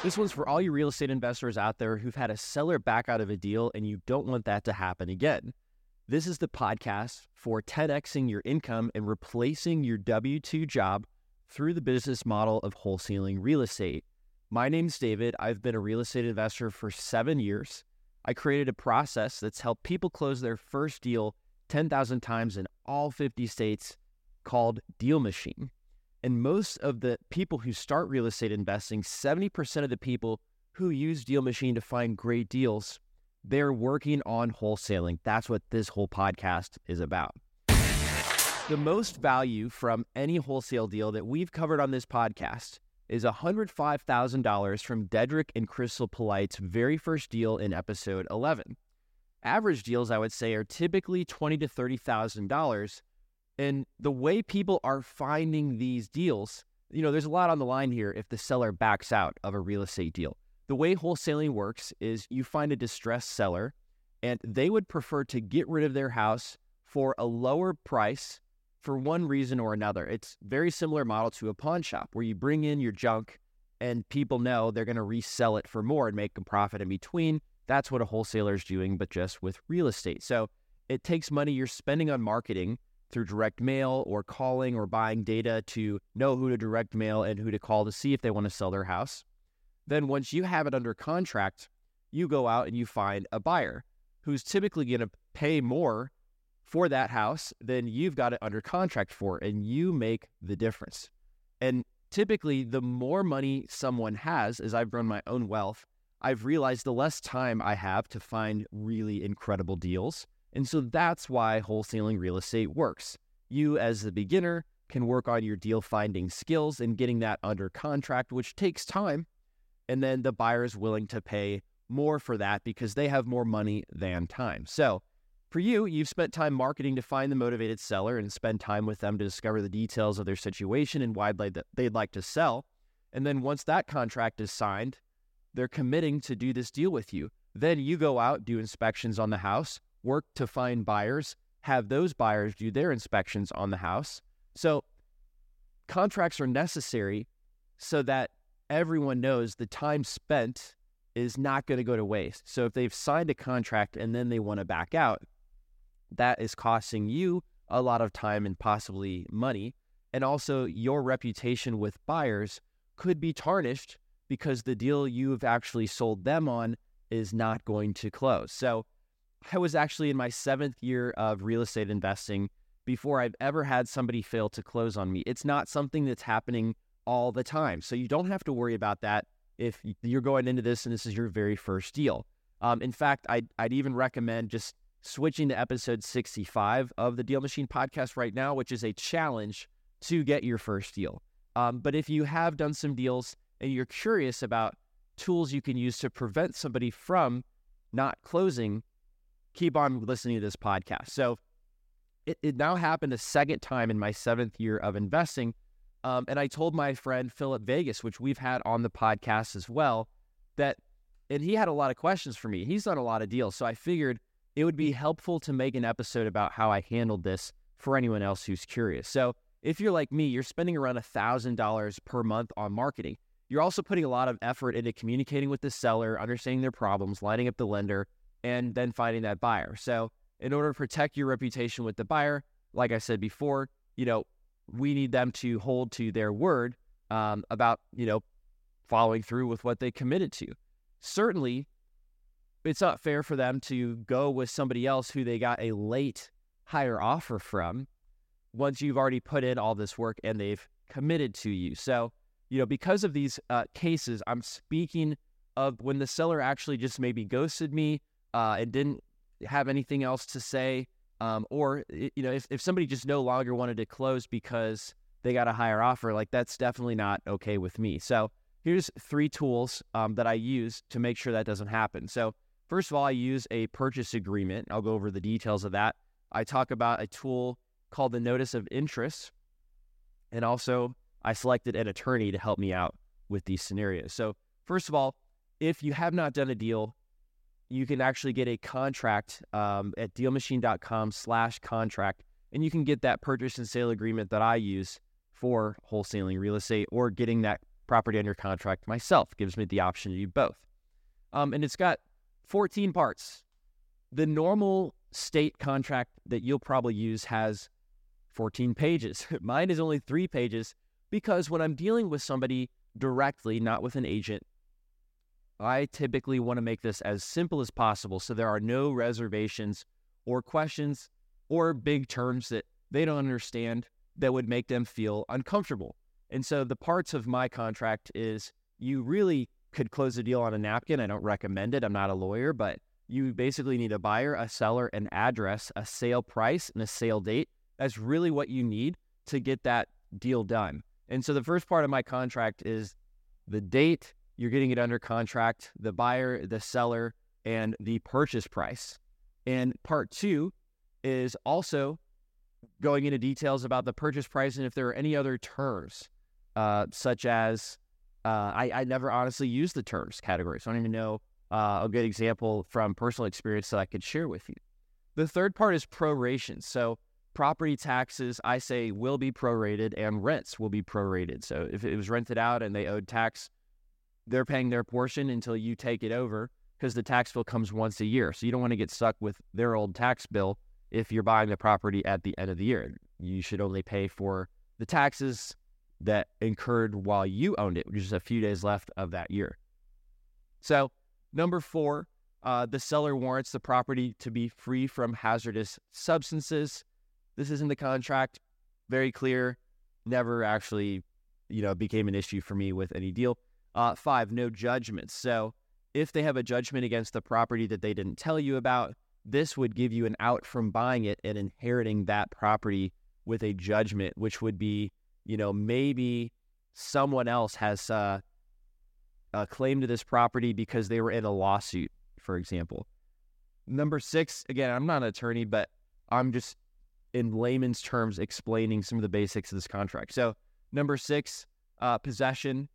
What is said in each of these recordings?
This one's for all you real estate investors out there who've had a seller back out of a deal and you don't want that to happen again. This is the podcast for 10xing your income and replacing your W 2 job through the business model of wholesaling real estate. My name's David. I've been a real estate investor for seven years. I created a process that's helped people close their first deal 10,000 times in all 50 states called Deal Machine. And most of the people who start real estate investing, 70% of the people who use Deal Machine to find great deals, they're working on wholesaling. That's what this whole podcast is about. The most value from any wholesale deal that we've covered on this podcast is $105,000 from Dedrick and Crystal Polite's very first deal in episode 11. Average deals, I would say, are typically twenty to $30,000 and the way people are finding these deals, you know, there's a lot on the line here if the seller backs out of a real estate deal. The way wholesaling works is you find a distressed seller and they would prefer to get rid of their house for a lower price for one reason or another. It's very similar model to a pawn shop where you bring in your junk and people know they're going to resell it for more and make a profit in between. That's what a wholesaler is doing, but just with real estate. So it takes money you're spending on marketing through direct mail or calling or buying data to know who to direct mail and who to call to see if they want to sell their house. Then, once you have it under contract, you go out and you find a buyer who's typically going to pay more for that house than you've got it under contract for, and you make the difference. And typically, the more money someone has, as I've grown my own wealth, I've realized the less time I have to find really incredible deals and so that's why wholesaling real estate works. You, as the beginner, can work on your deal finding skills and getting that under contract, which takes time. And then the buyer is willing to pay more for that because they have more money than time. So for you, you've spent time marketing to find the motivated seller and spend time with them to discover the details of their situation and why they'd like to sell. And then once that contract is signed, they're committing to do this deal with you. Then you go out, do inspections on the house, work to find buyers, have those buyers do their inspections on the house. So contracts are necessary so that everyone knows the time spent is not going to go to waste. So if they've signed a contract and then they want to back out, that is costing you a lot of time and possibly money. And also, your reputation with buyers could be tarnished because the deal you've actually sold them on is not going to close. So, I was actually in my seventh year of real estate investing before I've ever had somebody fail to close on me. It's not something that's happening all the time. So you don't have to worry about that if you're going into this and this is your very first deal. Um, in fact, I'd, I'd even recommend just switching to episode 65 of the Deal Machine podcast right now, which is a challenge to get your first deal. Um, but if you have done some deals and you're curious about tools you can use to prevent somebody from not closing, keep on listening to this podcast. So it, it now happened a second time in my seventh year of investing. Um, and I told my friend Philip Vegas, which we've had on the podcast as well, that, and he had a lot of questions for me. He's done a lot of deals. So I figured it would be helpful to make an episode about how I handled this for anyone else who's curious. So if you're like me, you're spending around $1,000 per month on marketing. You're also putting a lot of effort into communicating with the seller, understanding their problems, lining up the lender, and then finding that buyer. So, in order to protect your reputation with the buyer, like I said before, you know, we need them to hold to their word um, about, you know, following through with what they committed to. Certainly, it's not fair for them to go with somebody else who they got a late higher offer from once you've already put in all this work and they've committed to you. So, you know, because of these uh, cases, I'm speaking of when the seller actually just maybe ghosted me uh, and didn't have anything else to say, um, or you know, if, if somebody just no longer wanted to close because they got a higher offer, like that's definitely not okay with me. So here's three tools um, that I use to make sure that doesn't happen. So first of all, I use a purchase agreement. I'll go over the details of that. I talk about a tool called the notice of interest, and also I selected an attorney to help me out with these scenarios. So first of all, if you have not done a deal you can actually get a contract um, at dealmachine.com slash contract and you can get that purchase and sale agreement that i use for wholesaling real estate or getting that property under contract myself. Gives me the option to do both. Um, and it's got 14 parts. The normal state contract that you'll probably use has 14 pages. Mine is only three pages because when I'm dealing with somebody directly, not with an agent, I typically want to make this as simple as possible so there are no reservations or questions or big terms that they don't understand that would make them feel uncomfortable. And so the parts of my contract is you really could close a deal on a napkin. I don't recommend it. I'm not a lawyer, but you basically need a buyer, a seller, an address, a sale price, and a sale date. That's really what you need to get that deal done. And so the first part of my contract is the date you're getting it under contract, the buyer, the seller, and the purchase price. And part two is also going into details about the purchase price and if there are any other terms, uh, such as uh, I, I, never honestly use the terms category, so I don't even know uh, a good example from personal experience that I could share with you. The third part is proration. So property taxes, I say, will be prorated and rents will be prorated. So if it was rented out and they owed tax, they're paying their portion until you take it over because the tax bill comes once a year. So you don't want to get stuck with their old tax bill if you're buying the property at the end of the year. You should only pay for the taxes that incurred while you owned it, which is a few days left of that year. So Number four, uh, the seller warrants the property to be free from hazardous substances. This is in the contract, very clear. Never actually, you know, became an issue for me with any deal. Uh, five, no judgments. So if they have a judgment against the property that they didn't tell you about, this would give you an out from buying it and inheriting that property with a judgment, which would be, you know, maybe someone else has uh, a claim to this property because they were in a lawsuit, for example. Number six, again, I'm not an attorney, but I'm just in layman's terms explaining some of the basics of this contract. So, number six, uh, possession.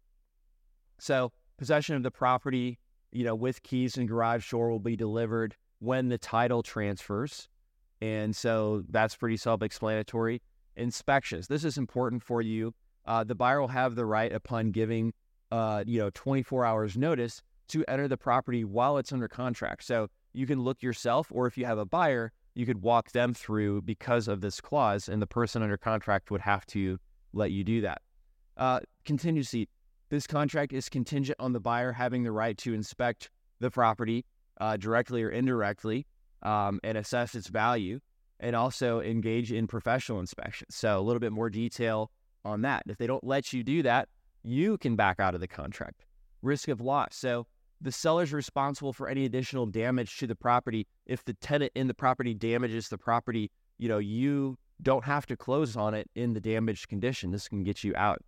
So, possession of the property, you know, with keys and garage door will be delivered when the title transfers. And so that's pretty self explanatory. Inspections. This is important for you. Uh, the buyer will have the right upon giving uh, you know, 24 hours notice to enter the property while it's under contract. So you can look yourself, or if you have a buyer, you could walk them through because of this clause, and the person under contract would have to let you do that. Uh, contingency. This contract is contingent on the buyer having the right to inspect the property uh, directly or indirectly um, and assess its value, and also engage in professional inspections. So a little bit more detail on that. If they don't let you do that, you can back out of the contract. Risk of loss. So the seller is responsible for any additional damage to the property. If the tenant in the property damages the property, you know, you don't have to close on it in the damaged condition. This can get you out.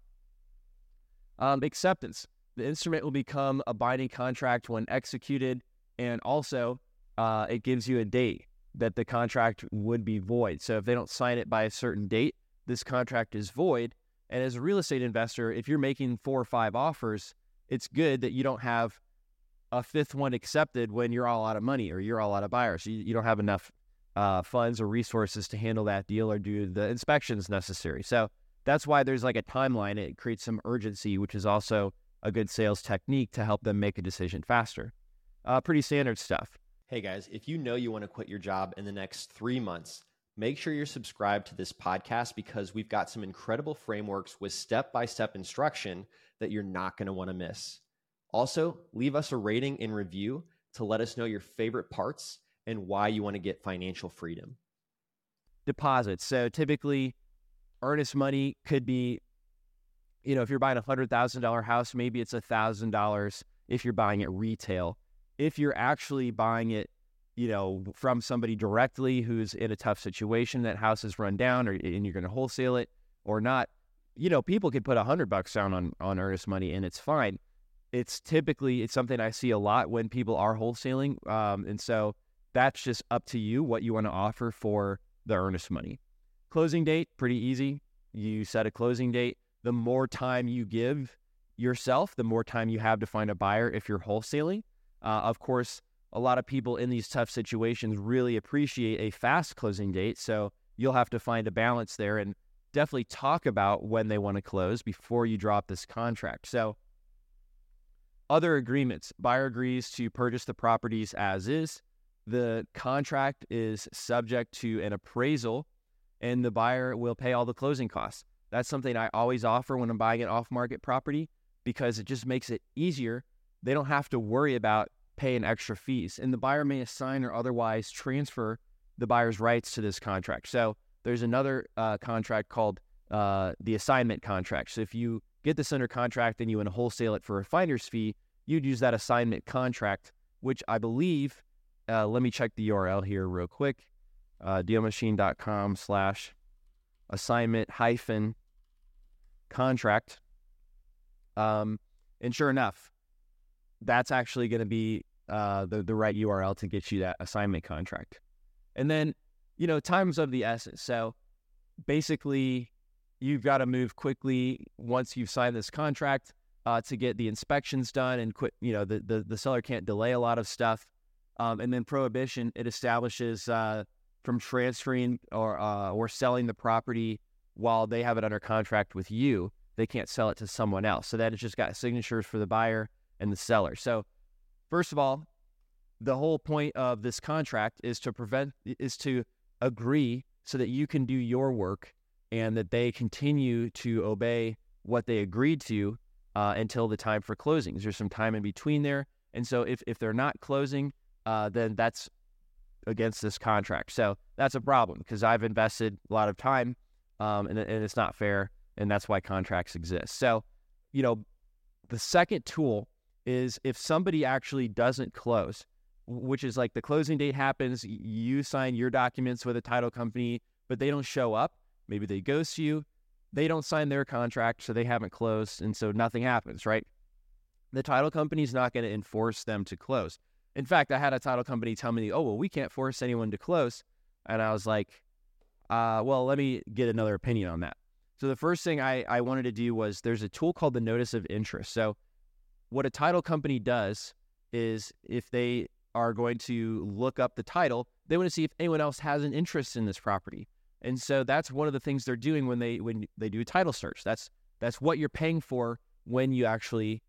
Um, acceptance. The instrument will become a binding contract when executed, and also uh, it gives you a date that the contract would be void. So if they don't sign it by a certain date, this contract is void, and as a real estate investor, if you're making four or five offers, it's good that you don't have a fifth one accepted when you're all out of money or you're all out of buyers. You, you don't have enough uh, funds or resources to handle that deal or do the inspections necessary. So that's why there's like a timeline. It creates some urgency, which is also a good sales technique to help them make a decision faster. Uh, pretty standard stuff. Hey guys, if you know you want to quit your job in the next three months, make sure you're subscribed to this podcast because we've got some incredible frameworks with step by step instruction that you're not going to want to miss. Also, leave us a rating and review to let us know your favorite parts and why you want to get financial freedom. Deposits. So typically, earnest money could be, you know, if you're buying a $100,000 house, maybe it's a $1,000 if you're buying it retail. If you're actually buying it you know, from somebody directly who's in a tough situation, that house is run down, or and you're going to wholesale it or not. You know, people could put a hundred bucks down on on earnest money, and it's fine. It's typically it's something I see a lot when people are wholesaling, um, and so that's just up to you what you want to offer for the earnest money. Closing date, pretty easy. You set a closing date. The more time you give yourself, the more time you have to find a buyer if you're wholesaling. Uh, of course, a lot of people in these tough situations really appreciate a fast closing date. So you'll have to find a balance there. And definitely talk about when they want to close before you drop this contract. So, other agreements buyer agrees to purchase the properties as is. The contract is subject to an appraisal, and the buyer will pay all the closing costs. That's something I always offer when I'm buying an off market property because it just makes it easier. They don't have to worry about paying extra fees, and the buyer may assign or otherwise transfer the buyer's rights to this contract. So, there's another uh, contract called uh, the assignment contract. So if you get this under contract and you want to wholesale it for a finder's fee, you'd use that assignment contract, which I believe, uh, let me check the URL here real quick, uh, dealmachine.com slash assignment hyphen contract. Um, and sure enough, that's actually going to be uh, the, the right URL to get you that assignment contract. And then you know, time's of the essence. So basically, you've got to move quickly once you've signed this contract uh, to get the inspections done and quit. You know, the, the, the seller can't delay a lot of stuff. Um, and then prohibition, it establishes uh, from transferring or uh, or selling the property while they have it under contract with you. They can't sell it to someone else. So that has just got signatures for the buyer and the seller. So first of all, the whole point of this contract is to prevent is to agree so that you can do your work and that they continue to obey what they agreed to uh, until the time for closing. There's some time in between there. And so if, if they're not closing, uh, then that's against this contract. So that's a problem because I've invested a lot of time um, and, and it's not fair. And that's why contracts exist. So, you know, the second tool is if somebody actually doesn't close, which is like the closing date happens, you sign your documents with a title company, but they don't show up. Maybe they ghost you. They don't sign their contract, so they haven't closed, and so nothing happens, right? The title company is not going to enforce them to close. In fact, I had a title company tell me, "Oh, well, we can't force anyone to close," and I was like, uh, "Well, let me get another opinion on that." So the first thing I, I wanted to do was there's a tool called the notice of interest. So what a title company does is if they are going to look up the title. They want to see if anyone else has an interest in this property. And so that's one of the things they're doing when they when they do a title search. That's that's what you're paying for when you actually,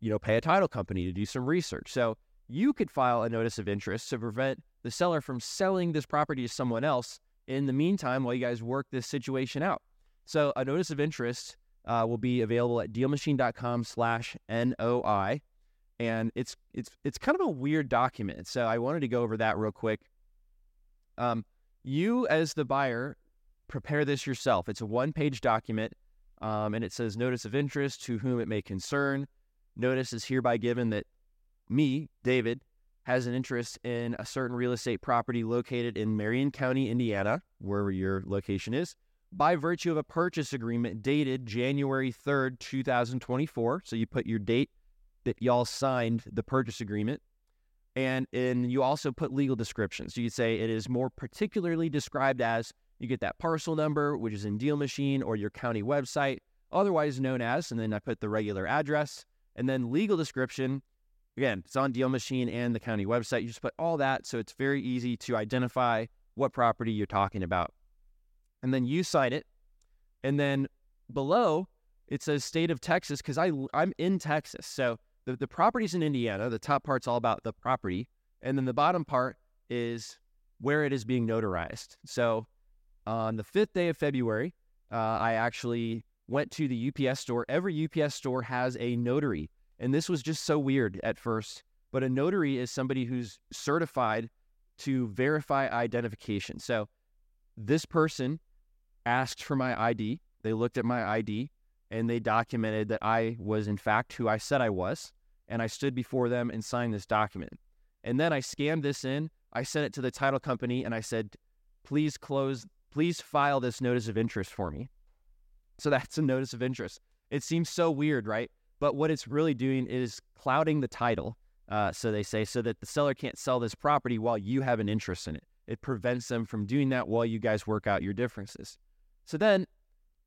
you know, pay a title company to do some research. So you could file a notice of interest to prevent the seller from selling this property to someone else in the meantime while you guys work this situation out. So a notice of interest uh, will be available at dealmachine.com slash NOI and it's it's it's kind of a weird document. So I wanted to go over that real quick. Um, you as the buyer prepare this yourself. It's a one-page document, um, and it says notice of interest to whom it may concern. Notice is hereby given that me, David, has an interest in a certain real estate property located in Marion County, Indiana, wherever your location is, by virtue of a purchase agreement dated January 3rd, 2024. So you put your date that y'all signed the purchase agreement. And, and you also put legal descriptions. So you say it is more particularly described as you get that parcel number, which is in Deal Machine or your county website, otherwise known as, and then I put the regular address. And then legal description, again, it's on Deal Machine and the county website. You just put all that. So it's very easy to identify what property you're talking about. And then you sign it. And then below, it says state of Texas because I I'm in Texas. So the, the property's in Indiana. The top part's all about the property. And then the bottom part is where it is being notarized. So on the fifth day of February, uh, I actually went to the UPS store. Every UPS store has a notary. And this was just so weird at first. But a notary is somebody who's certified to verify identification. So this person asked for my ID. They looked at my ID and they documented that I was, in fact, who I said I was and I stood before them and signed this document. And then I scanned this in, I sent it to the title company, and I said, please close, please file this notice of interest for me. So that's a notice of interest. It seems so weird, right? But what it's really doing is clouding the title. Uh, so they say, so that the seller can't sell this property while you have an interest in it. It prevents them from doing that while you guys work out your differences. So then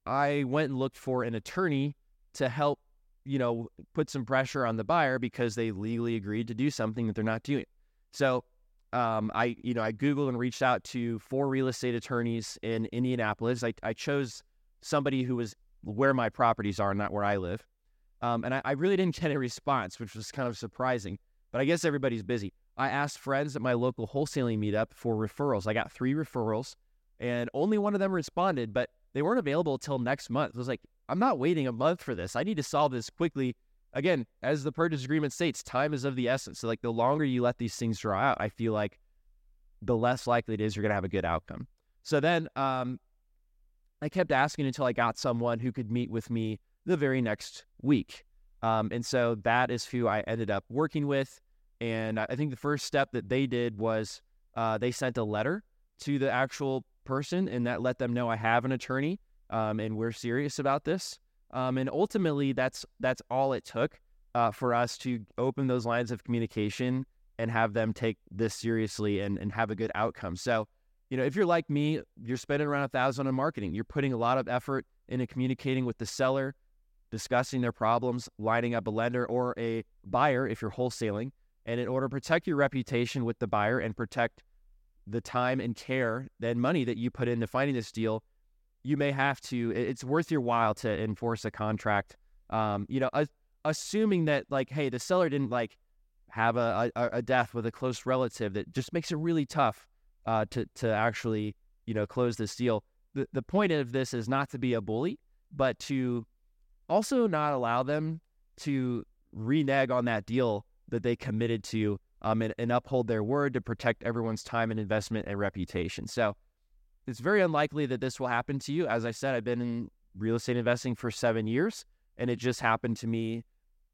I went and looked for an attorney to help you know, put some pressure on the buyer because they legally agreed to do something that they're not doing. So um, I, you know, I Googled and reached out to four real estate attorneys in Indianapolis. I, I chose somebody who was where my properties are, not where I live. Um, and I, I really didn't get a response, which was kind of surprising. But I guess everybody's busy. I asked friends at my local wholesaling meetup for referrals. I got three referrals, and only one of them responded, but they weren't available until next month. I was like, I'm not waiting a month for this. I need to solve this quickly. Again, as the purchase agreement states, time is of the essence. So, like, the longer you let these things draw out, I feel like the less likely it is you're going to have a good outcome. So then um, I kept asking until I got someone who could meet with me the very next week. Um, and so that is who I ended up working with. And I think the first step that they did was uh, they sent a letter to the actual person, and that let them know I have an attorney um, and we're serious about this. Um, and ultimately, that's that's all it took uh, for us to open those lines of communication and have them take this seriously and, and have a good outcome. So, you know, if you're like me, you're spending around a thousand on marketing. You're putting a lot of effort into communicating with the seller, discussing their problems, lining up a lender or a buyer if you're wholesaling. And in order to protect your reputation with the buyer and protect the time and care and money that you put into finding this deal, you may have to. It's worth your while to enforce a contract. Um, you know, assuming that like, hey, the seller didn't like have a, a, a death with a close relative that just makes it really tough uh, to to actually you know close this deal. The the point of this is not to be a bully, but to also not allow them to renege on that deal that they committed to um, and, and uphold their word to protect everyone's time and investment and reputation. So it's very unlikely that this will happen to you. As I said, I've been in real estate investing for seven years, and it just happened to me,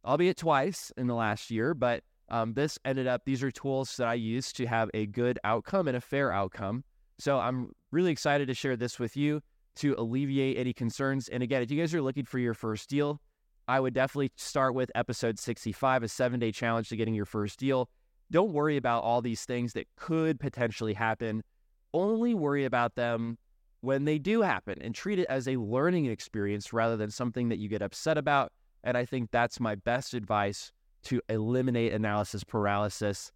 albeit twice in the last year. But um, this ended up, these are tools that I use to have a good outcome and a fair outcome. So I'm really excited to share this with you to alleviate any concerns. And again, if you guys are looking for your first deal, I would definitely start with episode 65, a seven day challenge to getting your first deal. Don't worry about all these things that could potentially happen. Only worry about them when they do happen and treat it as a learning experience rather than something that you get upset about. And I think that's my best advice to eliminate analysis paralysis,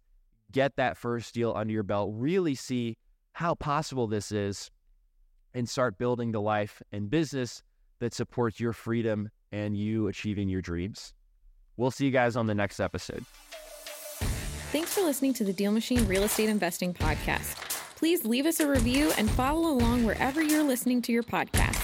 get that first deal under your belt, really see how possible this is, and start building the life and business that supports your freedom and you achieving your dreams. We'll see you guys on the next episode. Thanks for listening to the Deal Machine Real Estate Investing Podcast. Please leave us a review and follow along wherever you're listening to your podcast.